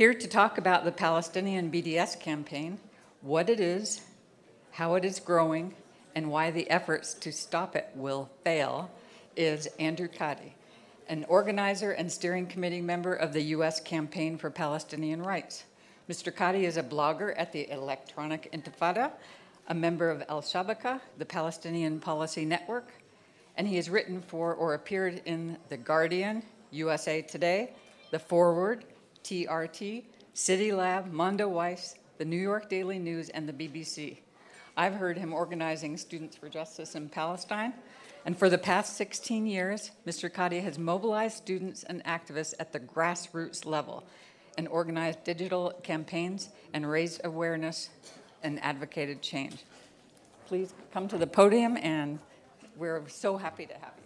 Here to talk about the Palestinian BDS campaign, what it is, how it is growing, and why the efforts to stop it will fail is Andrew Kadi, an organizer and steering committee member of the U.S. Campaign for Palestinian Rights. Mr. Kadi is a blogger at the Electronic Intifada, a member of Al Shabaka, the Palestinian Policy Network, and he has written for or appeared in The Guardian, USA Today, The Forward, TRT, CityLab, Mondo Weiss, the New York Daily News, and the BBC. I've heard him organizing Students for Justice in Palestine, and for the past 16 years, Mr. Kadi has mobilized students and activists at the grassroots level and organized digital campaigns and raised awareness and advocated change. Please come to the podium, and we're so happy to have you.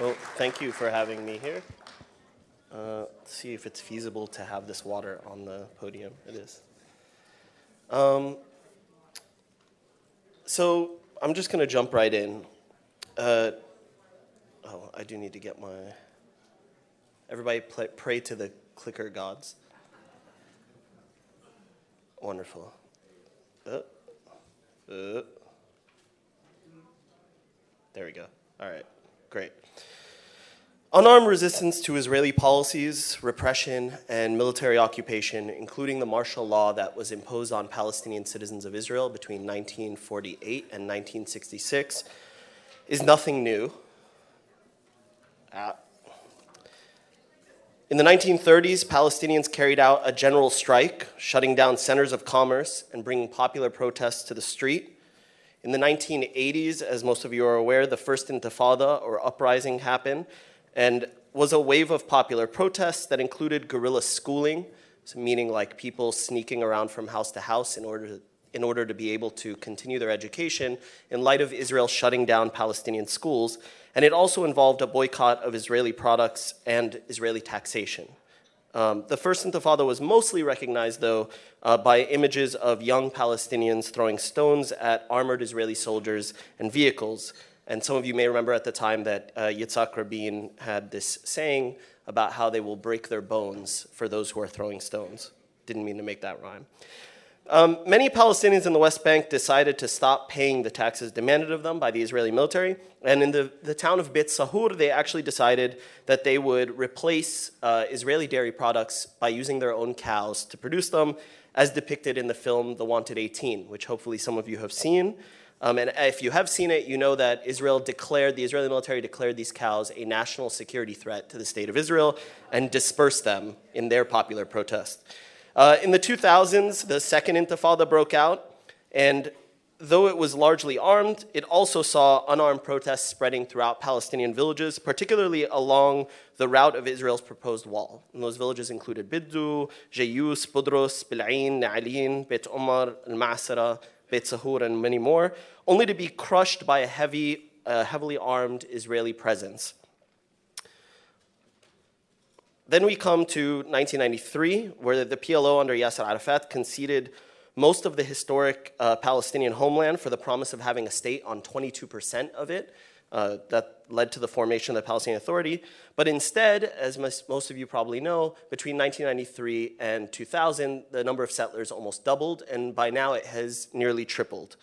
Well, thank you for having me here. Uh, let's see if it's feasible to have this water on the podium. It is. Um, so I'm just going to jump right in. Uh, oh, I do need to get my. Everybody play, pray to the clicker gods. Wonderful. Uh, uh. There we go. All right, great. Unarmed resistance to Israeli policies, repression, and military occupation, including the martial law that was imposed on Palestinian citizens of Israel between 1948 and 1966, is nothing new. Uh, in the 1930s, Palestinians carried out a general strike, shutting down centers of commerce and bringing popular protests to the street. In the 1980s, as most of you are aware, the first intifada or uprising happened and was a wave of popular protests that included guerrilla schooling, so meaning like people sneaking around from house to house in order in order to be able to continue their education in light of Israel shutting down Palestinian schools. And it also involved a boycott of Israeli products and Israeli taxation. Um, the First Intifada was mostly recognized, though, uh, by images of young Palestinians throwing stones at armored Israeli soldiers and vehicles. And some of you may remember at the time that uh, Yitzhak Rabin had this saying about how they will break their bones for those who are throwing stones. Didn't mean to make that rhyme. Um, many Palestinians in the West Bank decided to stop paying the taxes demanded of them by the Israeli military. And in the, the town of Beit Sahur, they actually decided that they would replace uh, Israeli dairy products by using their own cows to produce them, as depicted in the film The Wanted 18, which hopefully some of you have seen. Um, and if you have seen it, you know that Israel declared, the Israeli military declared these cows a national security threat to the state of Israel and dispersed them in their popular protest. Uh, in the 2000s, the second intifada broke out, and though it was largely armed, it also saw unarmed protests spreading throughout Palestinian villages, particularly along the route of Israel's proposed wall. And those villages included Biddu, Jayus, Budrus, Bil'in, Na'alin, Beit Ommar, Al Ma'asara, Beit Sahur, and many more, only to be crushed by a heavy, uh, heavily armed Israeli presence. Then we come to 1993, where the PLO under Yasser Arafat conceded most of the historic uh, Palestinian homeland for the promise of having a state on 22% of it. Uh, that led to the formation of the Palestinian Authority. But instead, as most of you probably know, between 1993 and 2000, the number of settlers almost doubled, and by now it has nearly tripled.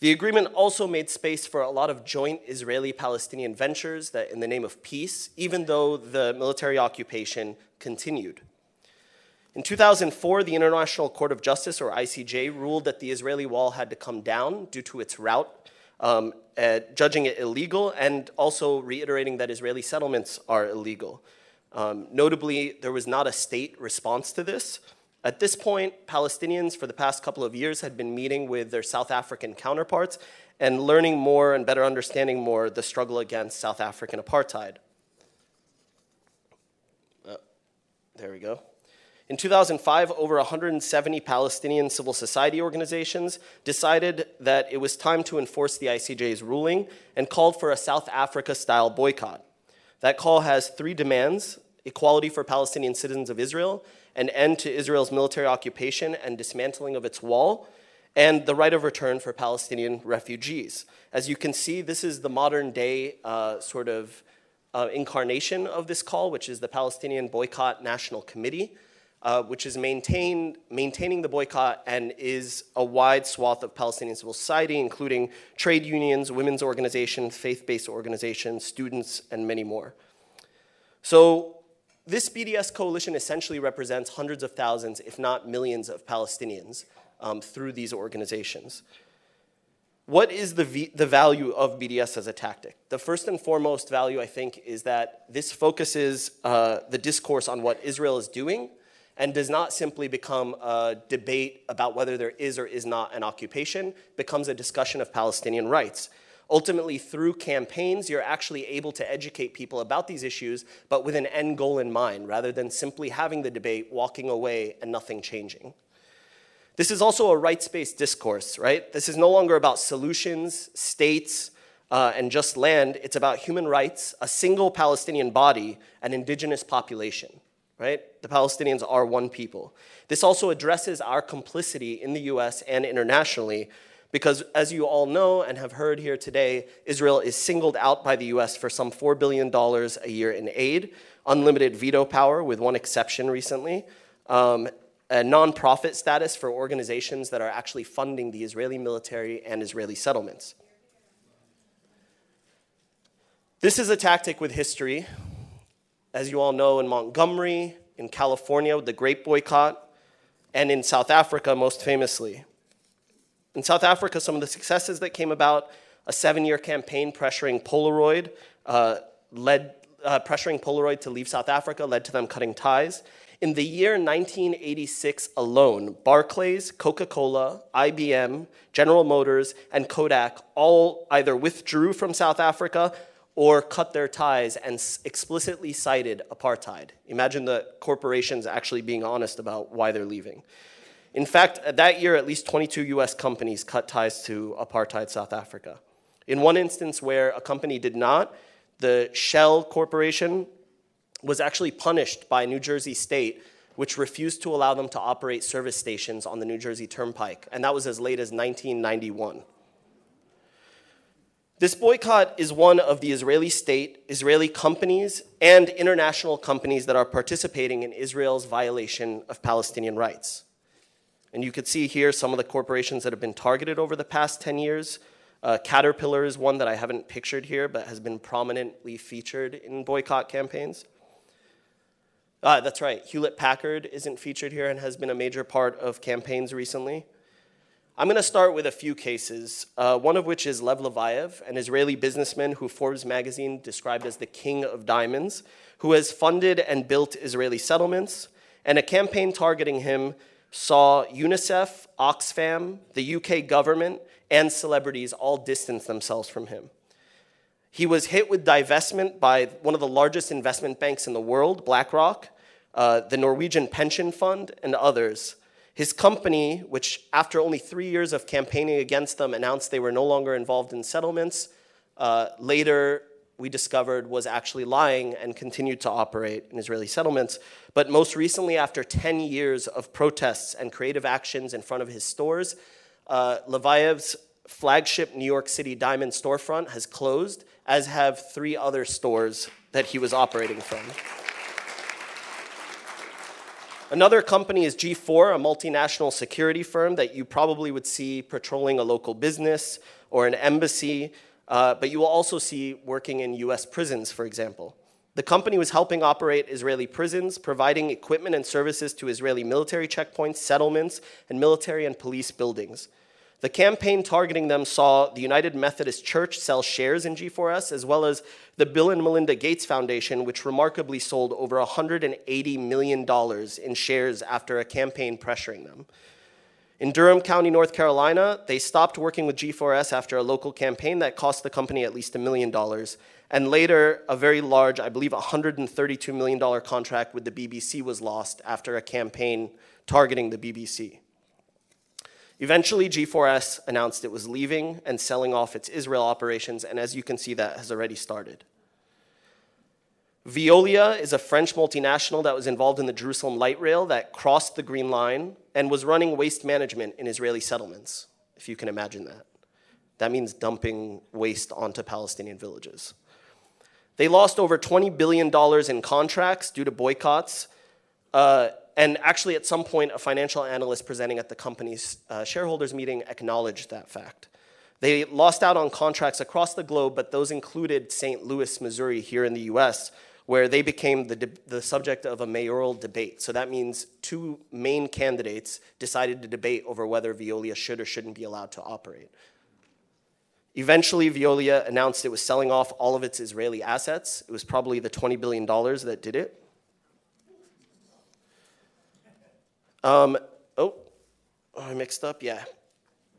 The agreement also made space for a lot of joint Israeli Palestinian ventures that, in the name of peace, even though the military occupation continued. In 2004, the International Court of Justice, or ICJ, ruled that the Israeli wall had to come down due to its route, um, uh, judging it illegal and also reiterating that Israeli settlements are illegal. Um, notably, there was not a state response to this, at this point, Palestinians for the past couple of years had been meeting with their South African counterparts and learning more and better understanding more the struggle against South African apartheid. Uh, there we go. In 2005, over 170 Palestinian civil society organizations decided that it was time to enforce the ICJ's ruling and called for a South Africa style boycott. That call has three demands equality for Palestinian citizens of Israel, an end to Israel's military occupation and dismantling of its wall, and the right of return for Palestinian refugees. As you can see, this is the modern day uh, sort of uh, incarnation of this call, which is the Palestinian Boycott National Committee, uh, which is maintained, maintaining the boycott and is a wide swath of Palestinian civil society, including trade unions, women's organizations, faith-based organizations, students, and many more. So this BDS coalition essentially represents hundreds of thousands, if not millions, of Palestinians um, through these organizations. What is the, v- the value of BDS as a tactic? The first and foremost value, I think, is that this focuses uh, the discourse on what Israel is doing and does not simply become a debate about whether there is or is not an occupation, becomes a discussion of Palestinian rights. Ultimately, through campaigns, you're actually able to educate people about these issues, but with an end goal in mind, rather than simply having the debate, walking away, and nothing changing. This is also a rights based discourse, right? This is no longer about solutions, states, uh, and just land. It's about human rights, a single Palestinian body, an indigenous population, right? The Palestinians are one people. This also addresses our complicity in the US and internationally because, as you all know and have heard here today, Israel is singled out by the US for some $4 billion a year in aid, unlimited veto power, with one exception recently. Um, a nonprofit status for organizations that are actually funding the Israeli military and Israeli settlements. This is a tactic with history. As you all know, in Montgomery, in California, with the Great Boycott, and in South Africa, most famously. In South Africa, some of the successes that came about a seven year campaign pressuring Polaroid, uh, led, uh, pressuring Polaroid to leave South Africa, led to them cutting ties. In the year 1986 alone, Barclays, Coca Cola, IBM, General Motors, and Kodak all either withdrew from South Africa or cut their ties and explicitly cited apartheid. Imagine the corporations actually being honest about why they're leaving. In fact, that year, at least 22 US companies cut ties to apartheid South Africa. In one instance where a company did not, the Shell Corporation was actually punished by New Jersey State, which refused to allow them to operate service stations on the New Jersey Turnpike, and that was as late as 1991. This boycott is one of the Israeli state, Israeli companies, and international companies that are participating in Israel's violation of Palestinian rights. And you could see here some of the corporations that have been targeted over the past 10 years. Uh, Caterpillar is one that I haven't pictured here, but has been prominently featured in boycott campaigns. Uh, that's right. Hewlett Packard isn't featured here and has been a major part of campaigns recently. I'm going to start with a few cases, uh, one of which is Lev Leviev, an Israeli businessman who Forbes magazine described as the king of diamonds, who has funded and built Israeli settlements, and a campaign targeting him saw UNICEF, Oxfam, the UK government, and celebrities all distance themselves from him. He was hit with divestment by one of the largest investment banks in the world, BlackRock, uh, the Norwegian Pension Fund, and others. His company, which after only three years of campaigning against them announced they were no longer involved in settlements, uh, later we discovered was actually lying and continued to operate in Israeli settlements. But most recently, after 10 years of protests and creative actions in front of his stores, uh, Leviev's flagship New York City diamond storefront has closed, as have three other stores that he was operating from. Another company is G4, a multinational security firm that you probably would see patrolling a local business or an embassy, uh, but you will also see working in US prisons, for example. The company was helping operate Israeli prisons, providing equipment and services to Israeli military checkpoints, settlements, and military and police buildings. The campaign targeting them saw the United Methodist Church sell shares in G4S, as well as the Bill and Melinda Gates Foundation, which remarkably sold over $180 million in shares after a campaign pressuring them. In Durham County, North Carolina, they stopped working with G4S after a local campaign that cost the company at least a million dollars. And later, a very large, I believe $132 million contract with the BBC was lost after a campaign targeting the BBC. Eventually, G4S announced it was leaving and selling off its Israel operations, and as you can see, that has already started. Veolia is a French multinational that was involved in the Jerusalem light rail that crossed the Green Line and was running waste management in Israeli settlements, if you can imagine that. That means dumping waste onto Palestinian villages. They lost over $20 billion in contracts due to boycotts. Uh, and actually, at some point, a financial analyst presenting at the company's uh, shareholders meeting acknowledged that fact. They lost out on contracts across the globe, but those included St. Louis, Missouri, here in the US, where they became the, the subject of a mayoral debate. So that means two main candidates decided to debate over whether Veolia should or shouldn't be allowed to operate. Eventually, Veolia announced it was selling off all of its Israeli assets. It was probably the $20 billion that did it. Um, oh, I mixed up, yeah.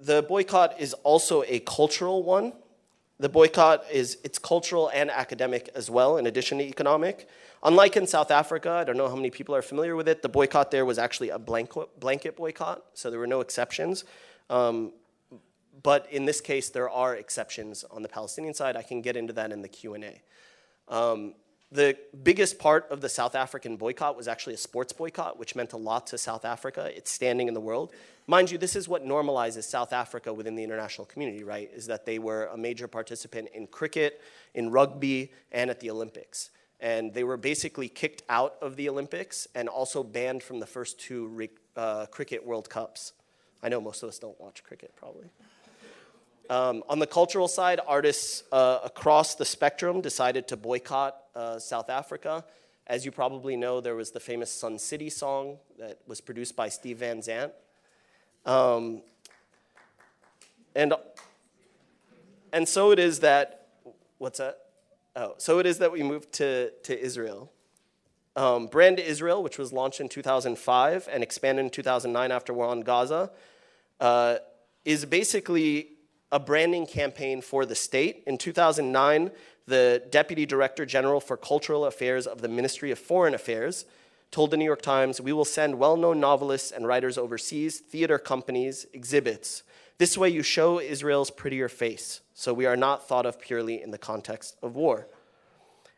The boycott is also a cultural one. The boycott is it's cultural and academic as well, in addition to economic. Unlike in South Africa, I don't know how many people are familiar with it. The boycott there was actually a blanket, boycott, so there were no exceptions. Um, but in this case, there are exceptions on the Palestinian side. I can get into that in the Q and A. Um, the biggest part of the South African boycott was actually a sports boycott, which meant a lot to South Africa, its standing in the world. Mind you, this is what normalizes South Africa within the international community, right? Is that they were a major participant in cricket, in rugby, and at the Olympics. And they were basically kicked out of the Olympics and also banned from the first two uh, cricket World Cups. I know most of us don't watch cricket, probably. Um, on the cultural side, artists uh, across the spectrum decided to boycott uh, South Africa. As you probably know, there was the famous Sun City song that was produced by Steve Van Zandt. Um, and, and so it is that, what's that? Oh, so it is that we moved to, to Israel. Um, Brand Israel, which was launched in 2005 and expanded in 2009 after war on Gaza, uh, is basically a branding campaign for the state. In 2009, the Deputy Director General for Cultural Affairs of the Ministry of Foreign Affairs told the New York Times, We will send well known novelists and writers overseas, theater companies, exhibits. This way you show Israel's prettier face, so we are not thought of purely in the context of war.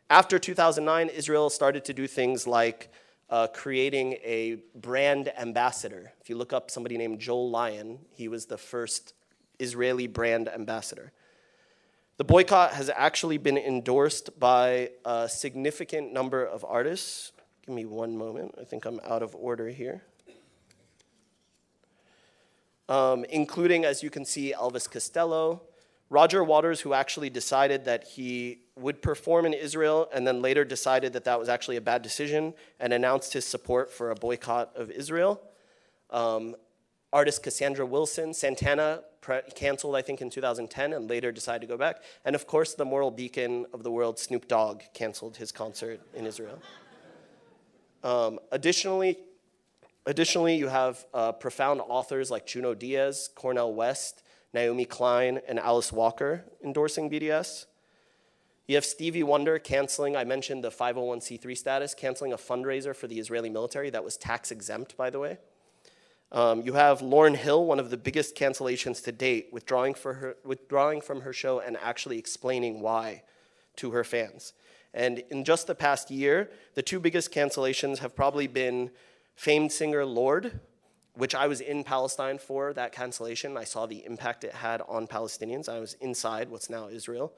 After 2009, Israel started to do things like uh, creating a brand ambassador. If you look up somebody named Joel Lyon, he was the first Israeli brand ambassador. The boycott has actually been endorsed by a significant number of artists. Give me one moment. I think I'm out of order here. Um, including, as you can see, Elvis Costello, Roger Waters, who actually decided that he would perform in Israel and then later decided that that was actually a bad decision and announced his support for a boycott of Israel. Um, artist Cassandra Wilson, Santana canceled, I think, in 2010 and later decided to go back. And of course, the moral beacon of the world, Snoop Dogg, canceled his concert in Israel. Um, additionally, additionally, you have uh, profound authors like Junot Diaz, Cornel West, Naomi Klein, and Alice Walker endorsing BDS. You have Stevie Wonder canceling, I mentioned the 501c3 status, canceling a fundraiser for the Israeli military that was tax exempt, by the way. Um, you have Lauryn Hill, one of the biggest cancellations to date, withdrawing, for her, withdrawing from her show and actually explaining why to her fans. And in just the past year, the two biggest cancellations have probably been famed singer Lorde, which I was in Palestine for that cancellation. I saw the impact it had on Palestinians. I was inside what's now Israel.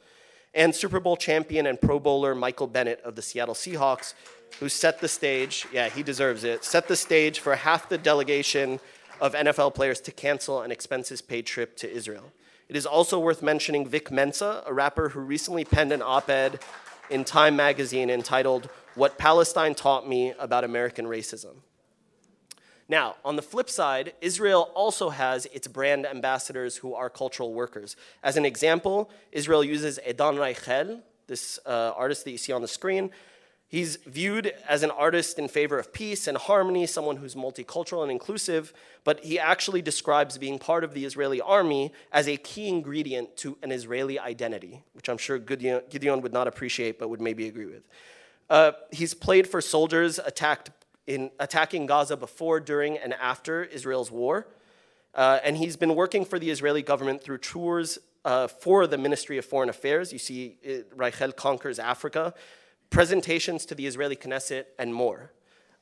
And Super Bowl champion and Pro Bowler Michael Bennett of the Seattle Seahawks, who set the stage, yeah, he deserves it, set the stage for half the delegation of NFL players to cancel an expenses paid trip to Israel. It is also worth mentioning Vic Mensa, a rapper who recently penned an op ed in Time magazine entitled What Palestine Taught Me About American Racism. Now, on the flip side, Israel also has its brand ambassadors who are cultural workers. As an example, Israel uses Idan Raichel, this uh, artist that you see on the screen, He's viewed as an artist in favor of peace and harmony, someone who's multicultural and inclusive, but he actually describes being part of the Israeli army as a key ingredient to an Israeli identity, which I'm sure Gideon would not appreciate but would maybe agree with. Uh, he's played for soldiers attacked in attacking Gaza before, during, and after Israel's war. Uh, and he's been working for the Israeli government through tours uh, for the Ministry of Foreign Affairs. You see, uh, Raichel conquers Africa presentations to the Israeli Knesset, and more.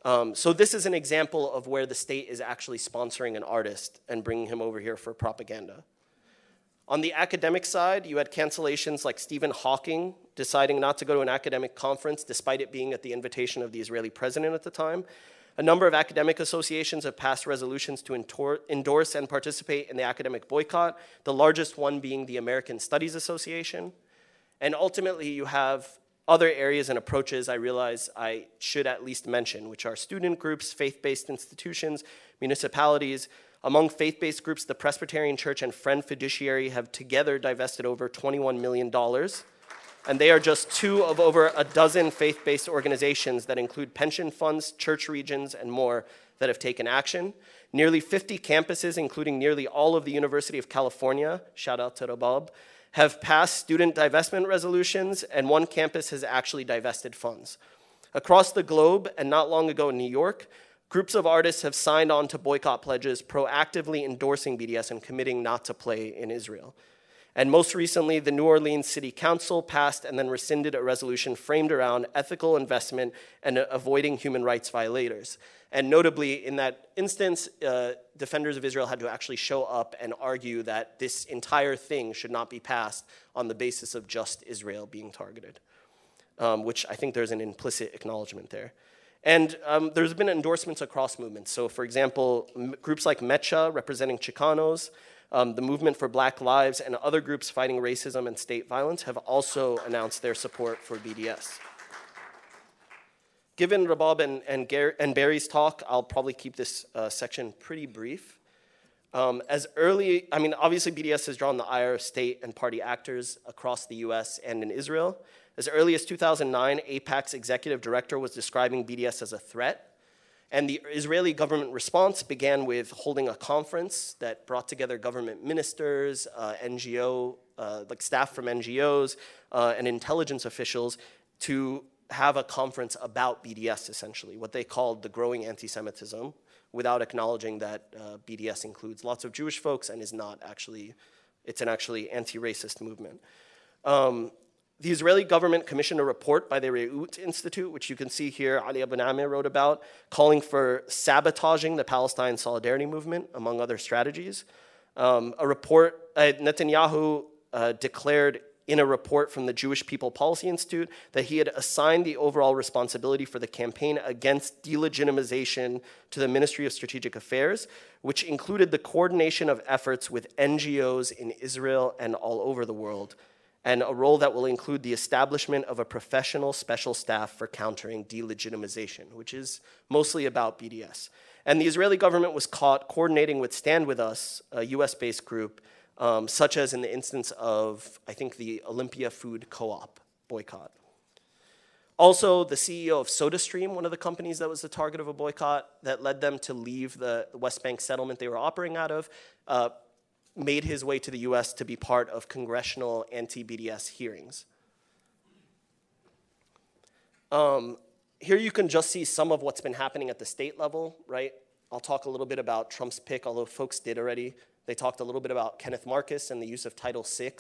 Um, so this is an example of where the state is actually sponsoring an artist and bringing him over here for propaganda. On the academic side, you had cancellations like Stephen Hawking deciding not to go to an academic conference despite it being at the invitation of the Israeli president at the time. A number of academic associations have passed resolutions to endorse and participate in the academic boycott, the largest one being the American Studies Association. And ultimately, you have other areas and approaches I realize I should at least mention, which are student groups, faith based institutions, municipalities, among faith based groups, the Presbyterian Church and Friend Fiduciary have together divested over $21 million. And they are just two of over a dozen faith based organizations that include pension funds, church regions, and more that have taken action. Nearly 50 campuses, including nearly all of the University of California, shout out to Rabab, have passed student divestment resolutions, and one campus has actually divested funds. Across the globe, and not long ago in New York, Groups of artists have signed on to boycott pledges, proactively endorsing BDS and committing not to play in Israel. And most recently, the New Orleans City Council passed and then rescinded a resolution framed around ethical investment and avoiding human rights violators. And notably, in that instance, uh, defenders of Israel had to actually show up and argue that this entire thing should not be passed on the basis of just Israel being targeted, um, which I think there's an implicit acknowledgement there. And um, there's been endorsements across movements. So, for example, groups like Mecha, representing Chicanos, um, the Movement for Black Lives, and other groups fighting racism and state violence have also announced their support for BDS. Given Rabab and, and, and Barry's talk, I'll probably keep this uh, section pretty brief. Um, as early, I mean, obviously BDS has drawn the ire of state and party actors across the US and in Israel. As early as 2009, AIPAC's executive director was describing BDS as a threat. And the Israeli government response began with holding a conference that brought together government ministers, uh, NGO, uh, like staff from NGOs, uh, and intelligence officials to have a conference about BDS, essentially, what they called the growing anti Semitism, without acknowledging that uh, BDS includes lots of Jewish folks and is not actually, it's an actually anti racist movement. Um, the Israeli government commissioned a report by the Re'ut Institute, which you can see here, Ali Abunimah wrote about, calling for sabotaging the Palestine Solidarity Movement, among other strategies. Um, a report, uh, Netanyahu uh, declared in a report from the Jewish People Policy Institute that he had assigned the overall responsibility for the campaign against delegitimization to the Ministry of Strategic Affairs, which included the coordination of efforts with NGOs in Israel and all over the world and a role that will include the establishment of a professional special staff for countering delegitimization, which is mostly about BDS. And the Israeli government was caught coordinating with Stand With Us, a US based group, um, such as in the instance of, I think, the Olympia Food Co op boycott. Also, the CEO of SodaStream, one of the companies that was the target of a boycott that led them to leave the West Bank settlement they were operating out of, uh, made his way to the US to be part of congressional anti BDS hearings. Um, here you can just see some of what's been happening at the state level, right? I'll talk a little bit about Trump's pick, although folks did already. They talked a little bit about Kenneth Marcus and the use of Title VI,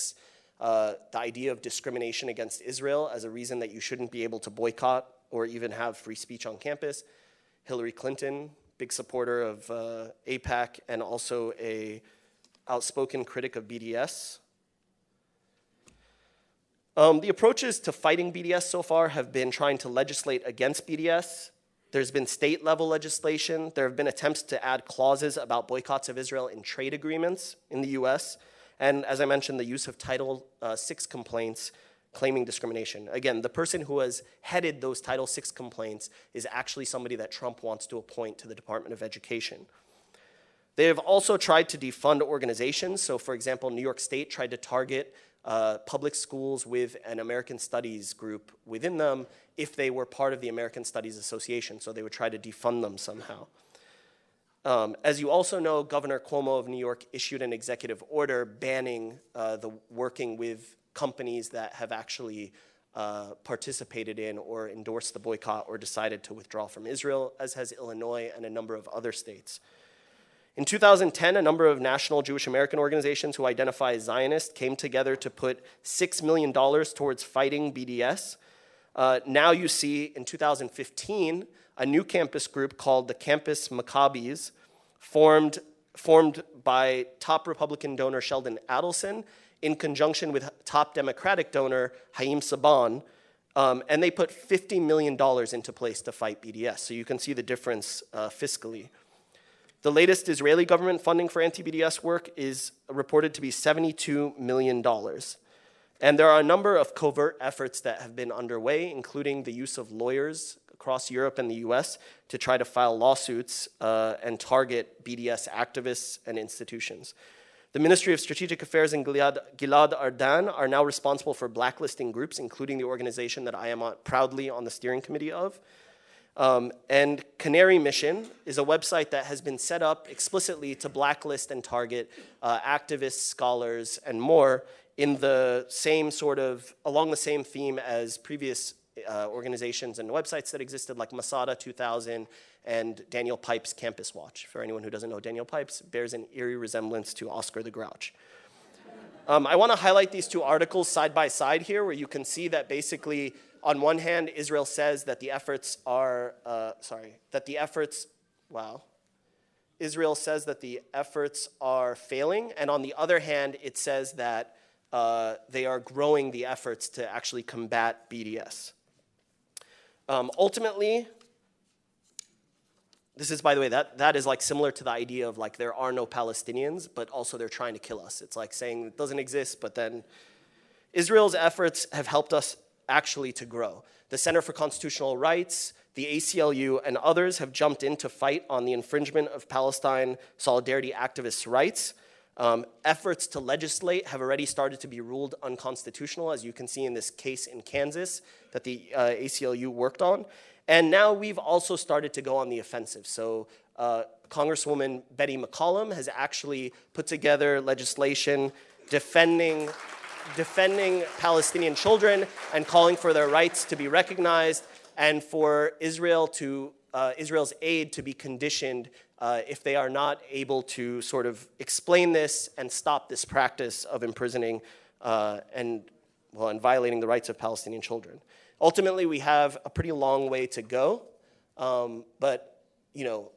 uh, the idea of discrimination against Israel as a reason that you shouldn't be able to boycott or even have free speech on campus. Hillary Clinton, big supporter of uh, AIPAC and also a outspoken critic of BDS. Um, the approaches to fighting BDS so far have been trying to legislate against BDS. There's been state level legislation. There have been attempts to add clauses about boycotts of Israel in trade agreements in the US. And as I mentioned, the use of Title uh, VI complaints claiming discrimination. Again, the person who has headed those Title VI complaints is actually somebody that Trump wants to appoint to the Department of Education. They have also tried to defund organizations. So, for example, New York State tried to target uh, public schools with an American Studies group within them if they were part of the American Studies Association. So, they would try to defund them somehow. Um, as you also know, Governor Cuomo of New York issued an executive order banning uh, the working with companies that have actually uh, participated in or endorsed the boycott or decided to withdraw from Israel, as has Illinois and a number of other states. In 2010, a number of national Jewish American organizations who identify as Zionist came together to put $6 million towards fighting BDS. Uh, now you see in 2015, a new campus group called the Campus Maccabees, formed, formed by top Republican donor Sheldon Adelson in conjunction with top Democratic donor Haim Saban. Um, and they put $50 million into place to fight BDS. So you can see the difference uh, fiscally. The latest Israeli government funding for anti BDS work is reported to be $72 million. And there are a number of covert efforts that have been underway, including the use of lawyers across Europe and the US to try to file lawsuits uh, and target BDS activists and institutions. The Ministry of Strategic Affairs and Gilad, Gilad Erdan are now responsible for blacklisting groups, including the organization that I am proudly on the steering committee of. Um, and Canary Mission is a website that has been set up explicitly to blacklist and target uh, activists, scholars, and more in the same sort of, along the same theme as previous uh, organizations and websites that existed, like Masada 2000 and Daniel Pipes Campus Watch. For anyone who doesn't know Daniel Pipes, bears an eerie resemblance to Oscar the Grouch. Um, I want to highlight these two articles side by side here, where you can see that basically on one hand, Israel says that the efforts are, uh, sorry, that the efforts, wow. Israel says that the efforts are failing, and on the other hand, it says that uh, they are growing the efforts to actually combat BDS. Um, ultimately, this is, by the way, that, that is like similar to the idea of like there are no Palestinians, but also they're trying to kill us. It's like saying it doesn't exist, but then Israel's efforts have helped us actually to grow. The Center for Constitutional Rights, the ACLU, and others have jumped in to fight on the infringement of Palestine solidarity activists' rights. Um, efforts to legislate have already started to be ruled unconstitutional, as you can see in this case in Kansas that the uh, ACLU worked on. And now we've also started to go on the offensive. So, uh, Congresswoman Betty McCollum has actually put together legislation defending defending Palestinian children and calling for their rights to be recognized and for Israel to, uh, Israel's aid to be conditioned uh, if they are not able to sort of explain this and stop this practice of imprisoning uh, and, well, and violating the rights of Palestinian children. Ultimately, we have a pretty long way to go, um, but, you know,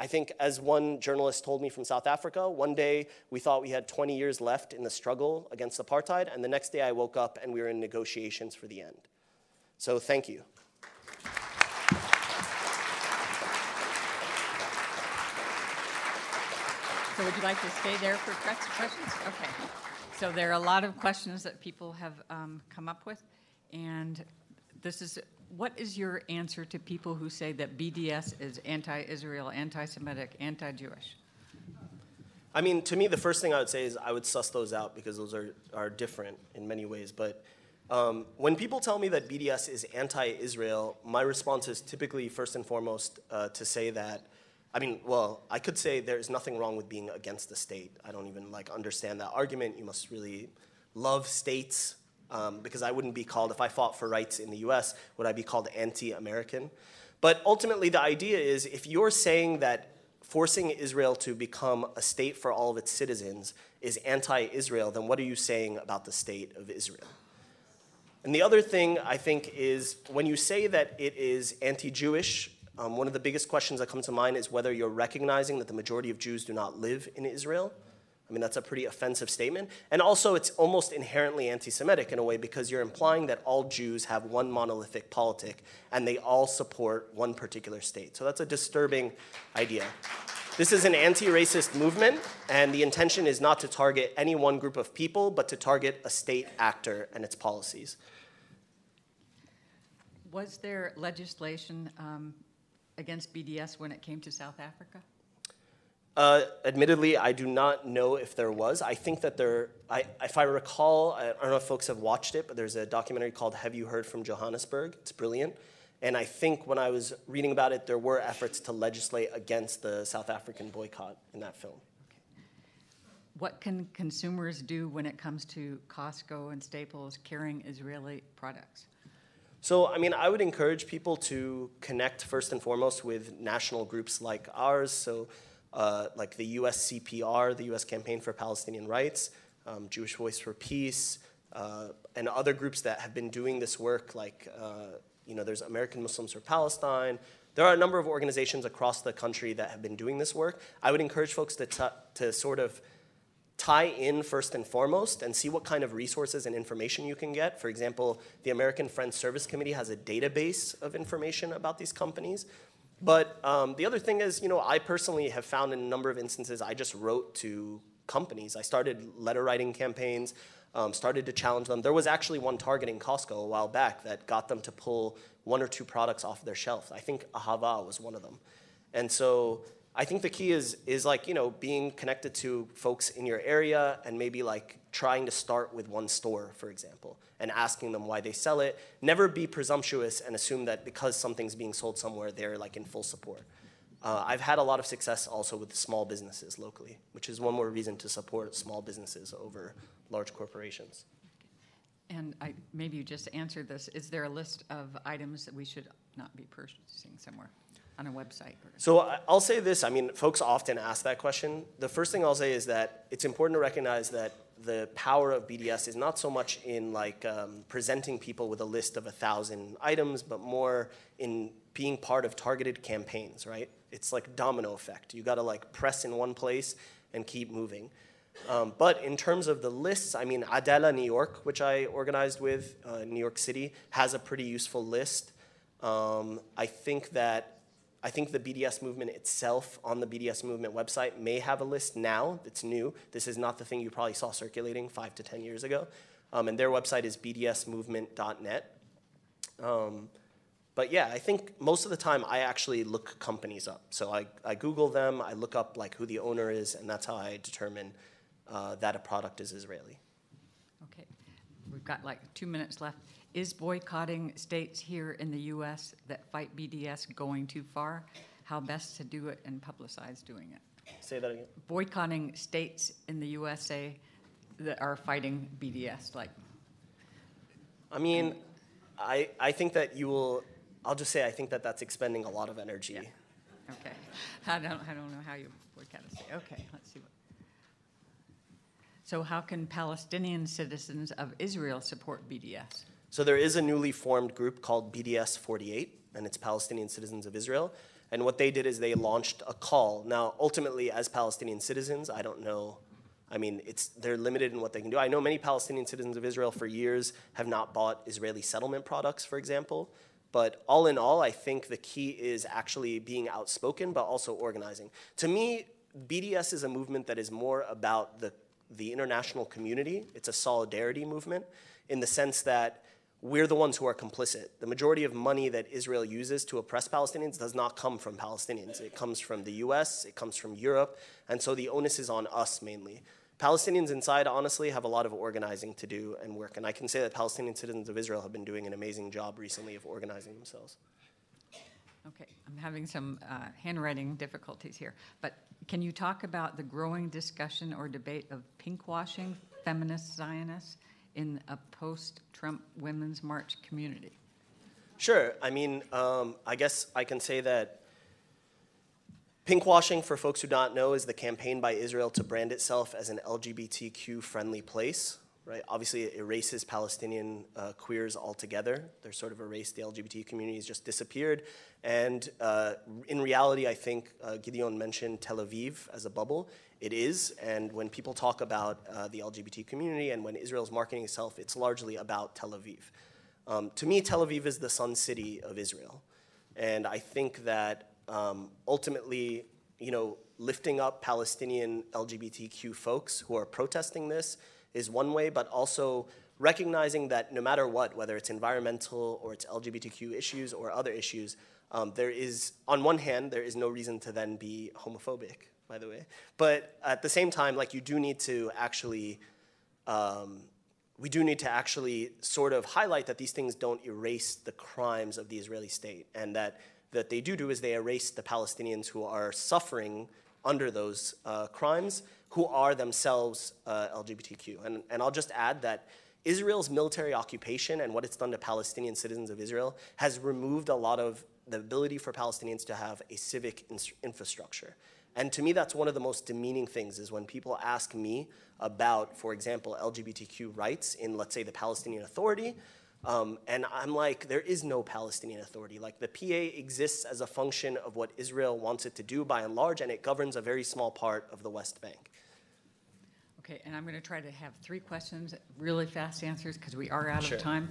I think, as one journalist told me from South Africa, one day we thought we had 20 years left in the struggle against apartheid, and the next day I woke up and we were in negotiations for the end. So, thank you. So, would you like to stay there for questions? Okay. So, there are a lot of questions that people have um, come up with, and this is what is your answer to people who say that BDS is anti Israel, anti Semitic, anti Jewish? I mean, to me, the first thing I would say is I would suss those out because those are, are different in many ways. But um, when people tell me that BDS is anti Israel, my response is typically, first and foremost, uh, to say that. I mean, well, I could say there's nothing wrong with being against the state. I don't even like understand that argument. You must really love states um, because I wouldn't be called, if I fought for rights in the US, would I be called anti American? But ultimately, the idea is if you're saying that forcing Israel to become a state for all of its citizens is anti Israel, then what are you saying about the state of Israel? And the other thing I think is when you say that it is anti Jewish, um, one of the biggest questions that comes to mind is whether you're recognizing that the majority of Jews do not live in Israel. I mean, that's a pretty offensive statement. And also, it's almost inherently anti Semitic in a way because you're implying that all Jews have one monolithic politic and they all support one particular state. So that's a disturbing idea. This is an anti racist movement, and the intention is not to target any one group of people, but to target a state actor and its policies. Was there legislation um, against BDS when it came to South Africa? Uh, admittedly, I do not know if there was. I think that there, I, if I recall, I don't know if folks have watched it, but there's a documentary called Have You Heard from Johannesburg? It's brilliant. And I think when I was reading about it, there were efforts to legislate against the South African boycott in that film. What can consumers do when it comes to Costco and Staples carrying Israeli products? So, I mean, I would encourage people to connect first and foremost with national groups like ours. So, uh, like the USCPR, the US Campaign for Palestinian Rights, um, Jewish Voice for Peace, uh, and other groups that have been doing this work, like, uh, you know, there's American Muslims for Palestine, There are a number of organizations across the country that have been doing this work. I would encourage folks to, t- to sort of tie in first and foremost and see what kind of resources and information you can get. For example, the American Friends Service Committee has a database of information about these companies. But um, the other thing is, you know, I personally have found in a number of instances I just wrote to companies. I started letter writing campaigns, um, started to challenge them. There was actually one targeting Costco a while back that got them to pull one or two products off their shelf. I think Ahava was one of them. And so I think the key is is like you know being connected to folks in your area and maybe like trying to start with one store, for example, and asking them why they sell it. Never be presumptuous and assume that because something's being sold somewhere, they're like in full support. Uh, I've had a lot of success also with small businesses locally, which is one more reason to support small businesses over large corporations. And I, maybe you just answered this. Is there a list of items that we should not be purchasing somewhere on a website? or- So I'll say this, I mean, folks often ask that question. The first thing I'll say is that it's important to recognize that the power of BDS is not so much in like um, presenting people with a list of a thousand items, but more in being part of targeted campaigns, right? It's like domino effect. You gotta like press in one place and keep moving. Um, but in terms of the lists, I mean, Adalah New York, which I organized with uh, New York City, has a pretty useful list. Um, I think that I think the BDS movement itself on the BDS movement website may have a list now that's new. This is not the thing you probably saw circulating five to 10 years ago. Um, and their website is bdsmovement.net. Um, but yeah, I think most of the time I actually look companies up. So I, I Google them, I look up like who the owner is, and that's how I determine uh, that a product is Israeli. Okay, we've got like two minutes left. Is boycotting states here in the U.S. that fight BDS going too far? How best to do it and publicize doing it? Say that again. Boycotting states in the USA that are fighting BDS, like, I mean, I, I think that you will, I'll just say I think that that's expending a lot of energy. Yeah. okay. I don't, I don't know how you boycott a state. Okay, let's see what. So how can Palestinian citizens of Israel support BDS? So there is a newly formed group called BDS 48, and it's Palestinian Citizens of Israel. And what they did is they launched a call. Now, ultimately, as Palestinian citizens, I don't know. I mean, it's they're limited in what they can do. I know many Palestinian citizens of Israel for years have not bought Israeli settlement products, for example. But all in all, I think the key is actually being outspoken, but also organizing. To me, BDS is a movement that is more about the the international community. It's a solidarity movement in the sense that we're the ones who are complicit. The majority of money that Israel uses to oppress Palestinians does not come from Palestinians. It comes from the US, it comes from Europe, and so the onus is on us mainly. Palestinians inside, honestly, have a lot of organizing to do and work, and I can say that Palestinian citizens of Israel have been doing an amazing job recently of organizing themselves. Okay, I'm having some uh, handwriting difficulties here, but can you talk about the growing discussion or debate of pinkwashing feminist Zionists in a post-Trump Women's March community? Sure. I mean, um, I guess I can say that pinkwashing, for folks who don't know, is the campaign by Israel to brand itself as an LGBTQ friendly place. Right? Obviously, it erases Palestinian uh, queers altogether. They're sort of erased. The LGBT community has just disappeared. And uh, in reality, I think uh, Gideon mentioned Tel Aviv as a bubble. It is. And when people talk about uh, the LGBT community and when Israel's marketing itself, it's largely about Tel Aviv. Um, to me, Tel Aviv is the sun city of Israel. And I think that um, ultimately, you know, lifting up Palestinian LGBTQ folks who are protesting this is one way, but also recognizing that no matter what, whether it's environmental or it's LGBTQ issues or other issues, um, there is, on one hand, there is no reason to then be homophobic, by the way. But at the same time, like you do need to actually, um, we do need to actually sort of highlight that these things don't erase the crimes of the Israeli state, and that that they do do is they erase the Palestinians who are suffering under those uh, crimes, who are themselves uh, LGBTQ. And, and I'll just add that Israel's military occupation and what it's done to Palestinian citizens of Israel has removed a lot of the ability for Palestinians to have a civic in- infrastructure. And to me, that's one of the most demeaning things is when people ask me about, for example, LGBTQ rights in, let's say, the Palestinian Authority. Um, and I'm like, there is no Palestinian Authority. Like, the PA exists as a function of what Israel wants it to do by and large, and it governs a very small part of the West Bank. Okay, and I'm going to try to have three questions, really fast answers, because we are out Sure. of time.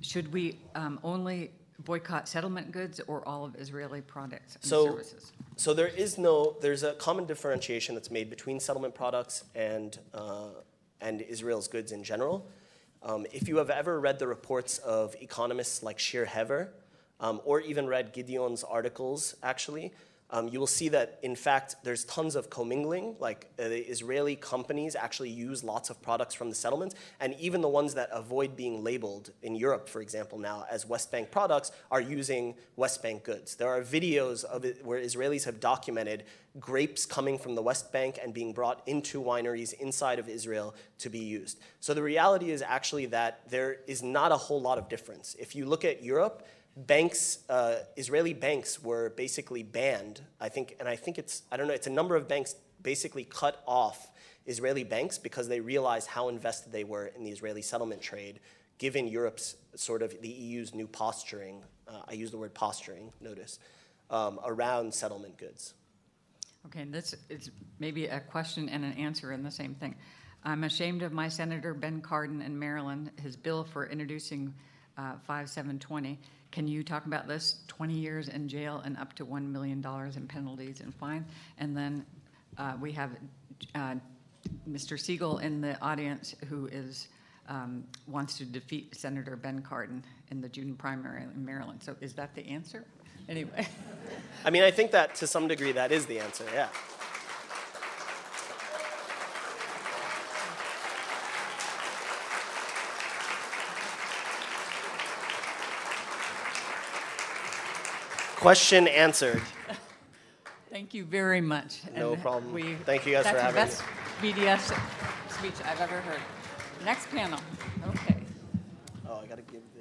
Should we um, only boycott settlement goods or all of Israeli products and So- services? So there is no, there's a common differentiation that's made between settlement products and, uh, and Israel's goods in general. Um, if you have ever read the reports of economists like Shir Hever, um, or even read Gideon's articles, actually, um, you will see that, in fact, there's tons of commingling. Like uh, the Israeli companies actually use lots of products from the settlements, and even the ones that avoid being labeled in Europe, for example, now as West Bank products, are using West Bank goods. There are videos of it where Israelis have documented grapes coming from the West Bank and being brought into wineries inside of Israel to be used. So the reality is actually that there is not a whole lot of difference. If you look at Europe, banks, uh, Israeli banks were basically banned. I think, and I think it's, I don't know, it's a number of banks basically cut off Israeli banks because they realized how invested they were in the Israeli settlement trade, given Europe's sort of the EU's new posturing. Uh, I use the word posturing, notice, um, around settlement goods. Okay, and this is maybe a question and an answer in the same thing. I'm ashamed of my Senator Ben Cardin in Maryland, his bill for introducing uh, 5720. Can you talk about this? 20 years in jail and up to $1 million in penalties and fine. And then uh, we have uh, Mr. Segal in the audience who is, um, wants to defeat Senator Ben Cardin in the June primary in Maryland. So is that the answer? Anyway. I mean, I think that to some degree that is the answer, yeah. Question answered. Thank you very much. No And problem. we- Thank you guys for having me. That's the best BDS speech I've ever heard. Next panel, okay. Oh, I gotta give this.